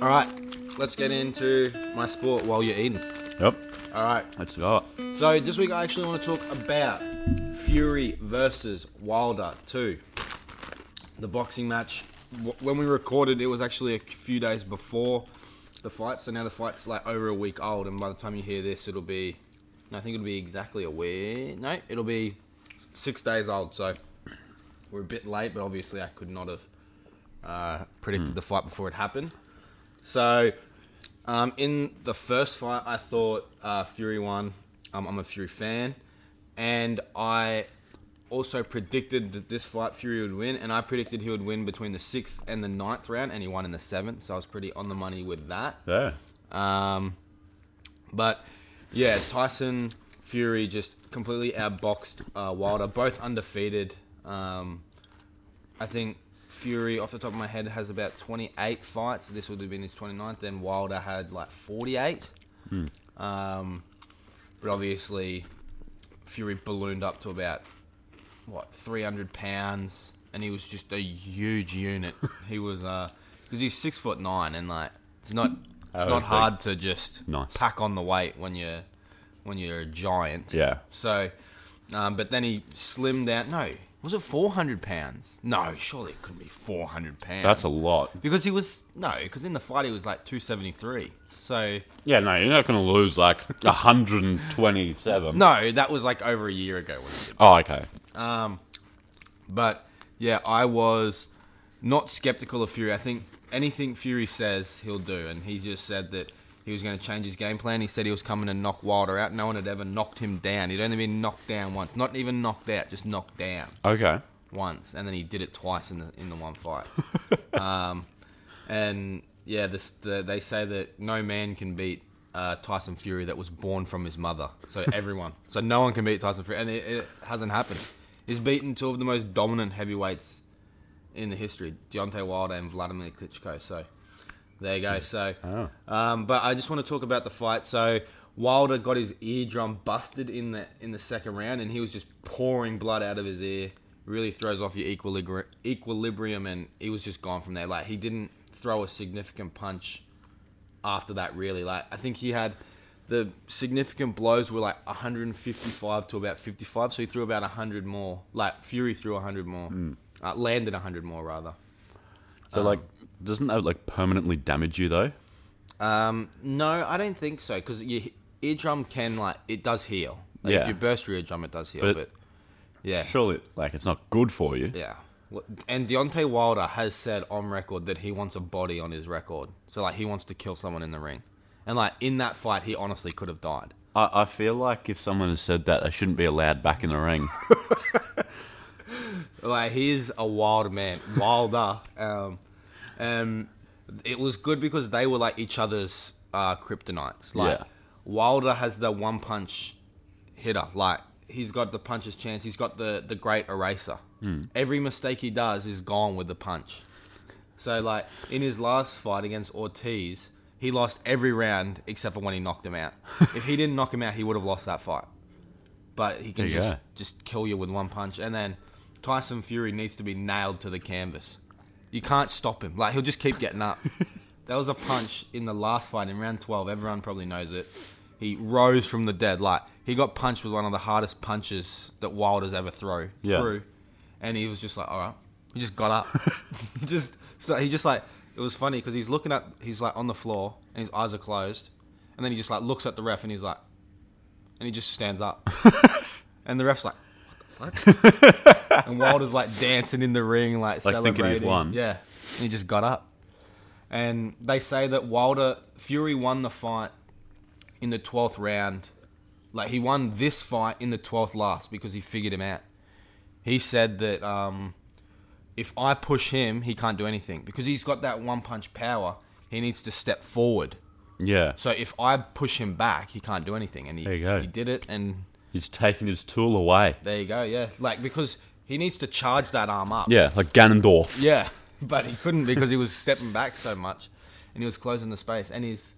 All right, let's get into my sport while you're eating. Yep. All right. Let's go. So this week I actually want to talk about Fury versus Wilder 2. The boxing match. When we recorded, it was actually a few days before the fight. So now the fight's like over a week old, and by the time you hear this, it'll be. I think it'll be exactly a week. No, it'll be six days old. So we're a bit late, but obviously I could not have uh, predicted the fight before it happened. So um, in the first fight, I thought uh, Fury won. Um, I'm a Fury fan, and I also predicted that this fight Fury would win, and I predicted he would win between the sixth and the ninth round, and he won in the seventh. So I was pretty on the money with that. Yeah. Um, but yeah, Tyson Fury just completely outboxed uh, Wilder, both undefeated. Um, I think Fury, off the top of my head, has about 28 fights. This would have been his 29th. Then Wilder had like 48. Um, but obviously, Fury ballooned up to about what 300 pounds, and he was just a huge unit. he was because he's six foot nine, and like it's not it's Oh, not hard to just Nice. pack on the weight when you're when you're a giant. Yeah. So, um, but then he slimmed down. No, was it 400 pounds? No, surely it couldn't be 400 pounds. That's a lot. because he was no, because in the fight he was like 273. So Yeah, no, you're not going to lose like 127. no, that was like over a year ago when he did. Oh, okay. Um, but yeah, I was not skeptical of Fury. I think anything Fury says, he'll do, and he just said that he was going to change his game plan. He said he was coming to knock Wilder out. No one had ever knocked him down. He'd only been knocked down once, not even knocked out, just knocked down Okay. once, and then he did it twice in the in the one fight. um, and yeah, this the, they say that no man can beat uh, Tyson Fury that was born from his mother. So everyone, so no one can beat Tyson Fury, and it, it hasn't happened. He's beaten two of the most dominant heavyweights in the history, Deontay Wilder and Vladimir Klitschko. So there you go. So, Oh. um, but I just want to talk about the fight. So Wilder got his eardrum busted in the in the second round, and he was just pouring blood out of his ear. Really throws off your equilibri- equilibrium, and he was just gone from there. Like he didn't throw a significant punch after that. Really, like I think he had the significant blows were like 155 to about 55, so he threw about 100 more. Like Fury threw 100 more, uh, landed 100 more rather. So, like, doesn't that like permanently damage you though? Um, no, I don't think so because your eardrum can like it does heal. Like, Yeah. If you burst your eardrum, it does heal. But- But, yeah, Surely, like, it's not good for you. yeah. Well, And Deontay Wilder has said on record that he wants a body on his record. So like he wants to kill someone in the ring, and like in that fight, he honestly could have died. I, I feel like if someone has said that, they shouldn't be allowed back in the ring. Like he's a wild man, wilder. Um, and it was good because they were like each other's uh, kryptonites. Like Yeah. Wilder has the one punch hitter. Like he's got the puncher's chance. He's got the the great eraser. Every mistake he does is gone with the punch. So like in his last fight against Ortiz, he lost every round except for when he knocked him out. if he didn't knock him out, he would have lost that fight. But he can There just just kill you with one punch. And then Tyson Fury needs to be nailed to the canvas. You can't stop him. Like he'll just keep getting up. there was a punch in the last fight in round twelve. Everyone probably knows it. He rose from the dead. Like he got punched with one of the hardest punches that Wilder's ever throw Yeah. through, and he was just like, all right. He just got up. he just so he just like it was funny because he's looking at he's like on the floor and his eyes are closed, and then he just like looks at the ref and he's like, and he just stands up, and the ref's like, fuck? and Wilder's like dancing in the ring, like, Like thinking he's celebrating. won. Yeah, and he just got up. And they say that Wilder Fury won the fight in the twelfth round. Like he won this fight in the twelfth last because he figured him out. He said that um, if I push him, he can't do anything because he's got that one punch power. He needs to step forward. Yeah. So if I push him back, he can't do anything. And he There you go. he did it, and He's taking his tool away. there you go. Yeah, like because he needs to charge that arm up. Yeah, like Ganondorf. Yeah, but he couldn't because he was stepping back so much, and he was closing the space. And he's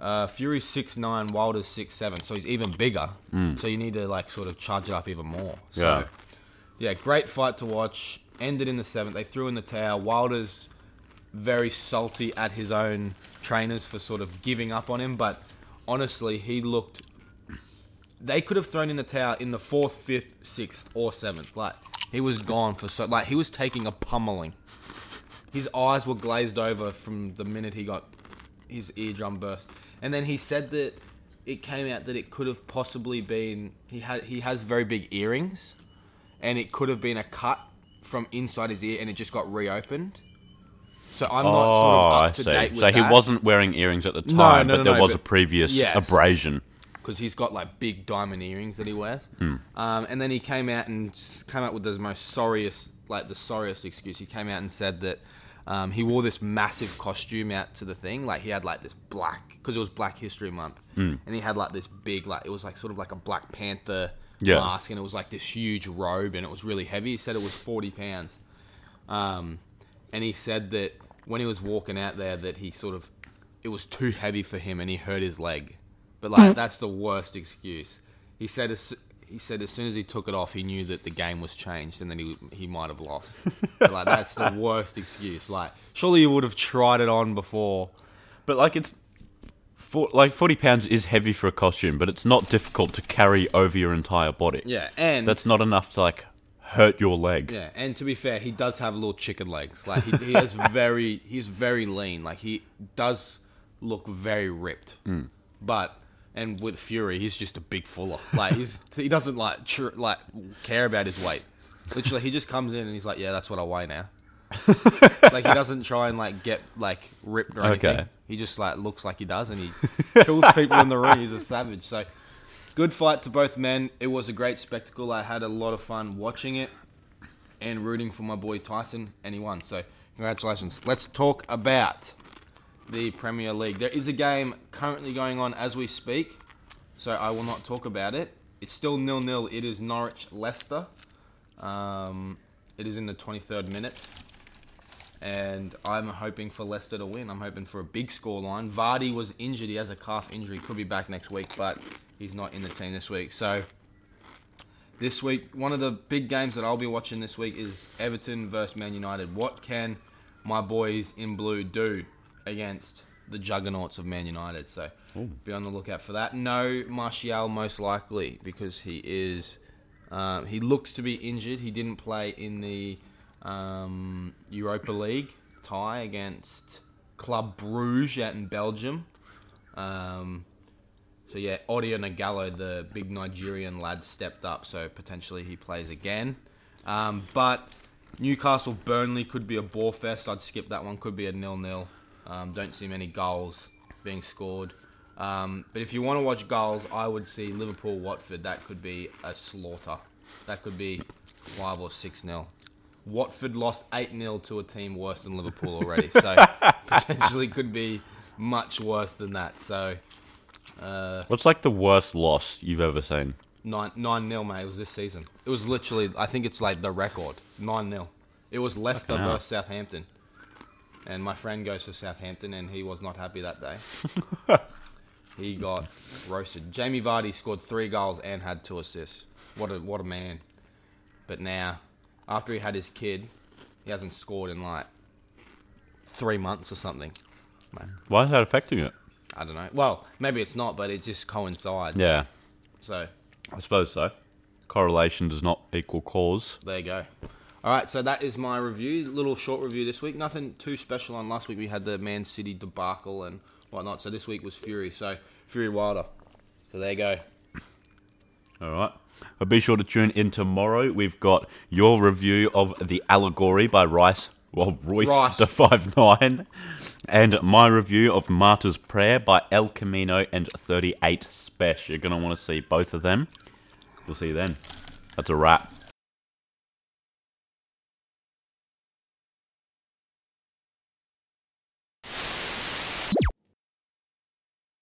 uh, Fury's six nine, Wilder's six seven, so he's even bigger. So you need to like sort of charge it up even more. So, Mm. Yeah. yeah, great fight to watch. Ended in the seventh. They threw in the towel. Wilder's very salty at his own trainers for sort of giving up on him. But honestly, he looked. They could have thrown in the towel in the fourth, fifth, sixth, or seventh. Like he was gone for so. Like he was taking a pummeling. His eyes were glazed over from the minute he got his eardrum burst, and then he said that it came out that it could have possibly been he had he has very big earrings, and it could have been a cut from inside his ear, and it just got reopened. So I'm not oh, sort of oh, I up to see. date with So he that. wasn't wearing earrings at the time, No, no, but no, there no, was but- a previous Yes. abrasion. Because he's got like big diamond earrings that he wears. Hmm. Um, and then he came out and came out with the most sorriest, like the sorriest excuse. He came out and said that um, he wore this massive costume out to the thing. Like he had like this black, because it was Black History Month, Hmm. and he had like this big, like it was like sort of like a Black Panther Yeah. mask, and it was like this huge robe, and it was really heavy. He said it was forty pounds. Um, and he said that when he was walking out there, that he sort of it was too heavy for him, and he hurt his leg. But like mm. that's the worst excuse. He said as he said as soon as he took it off, he knew that the game was changed, and then he he might have lost. But, like that's the worst excuse. Like surely you would have tried it on before. But like it's, for, like forty pounds is heavy for a costume, but it's not difficult to carry over your entire body. Yeah, and That's not enough to like hurt your leg. Yeah, and to be fair, he does have little chicken legs. Like he, he has very, he's very lean. Like he does look very ripped. Mm. But and with Fury, he's just a big fuller. Like he's he doesn't like tr- like care about his weight. Literally, he just comes in and he's like, "Yeah, that's what I weigh now." like he doesn't try and like get like ripped or anything. Okay. He just like looks like he does, and he kills people in the ring. He's a savage. So good fight to both men. It was a great spectacle. I had a lot of fun watching it and rooting for my boy Tyson, and he won. So congratulations. Let's talk about the Premier League. There is a game currently going on as we speak, so I will not talk about it. It's still nil nil. It is Norwich Leicester. Um, it is in the 23rd minute. And I'm hoping for Leicester to win. I'm hoping for a big scoreline. Vardy was injured. He has a calf injury. Could be back next week, but he's not in the team this week. So this week, one of the big games that I'll be watching this week is Everton versus Man United. What can my boys in blue do against the juggernauts of Man United? So be on the lookout for that. No Martial most likely because he is um, he looks to be injured. He didn't play in the um, Europa League tie against Club Bruges out in Belgium. Um, so yeah, Odion Ighalo, the big Nigerian lad, stepped up. So potentially he plays again. Um, but Newcastle Burnley could be a bore fest. I'd skip that one. Could be a nil nil. Um, don't see many goals being scored. Um, but if you want to watch goals, I would see Liverpool Watford. That could be a slaughter. That could be five or six nil. Watford lost eight 0 to a team worse than Liverpool already. So potentially could be much worse than that. So uh, What's like the worst loss you've ever seen? nine nine nil, mate. It was this season. It was literally. I think it's like the record. Nine 0 It was Leicester versus Southampton. And my friend goes to Southampton, and he was not happy that day. he got roasted. Jamie Vardy scored three goals and had two assists. What a what a man! But now, after he had his kid, he hasn't scored in like three months or something. Why is that affecting it? I don't know. Well, maybe it's not, but it just coincides. Yeah, So I suppose so. Correlation does not equal cause. There you go. All right, so that is my review. Little short review this week. Nothing too special on last week. We had the Man City debacle and whatnot. So this week was Fury. So Fury Wilder. So there you go. All right. But be sure to tune in tomorrow. We've got your review of The Allegory by Rice, well, Royce Rice. the Five Nine, and my review of Martyr's Prayer by El Camino and 38 Spesh. You're going to want to see both of them. We'll see you then. That's a wrap.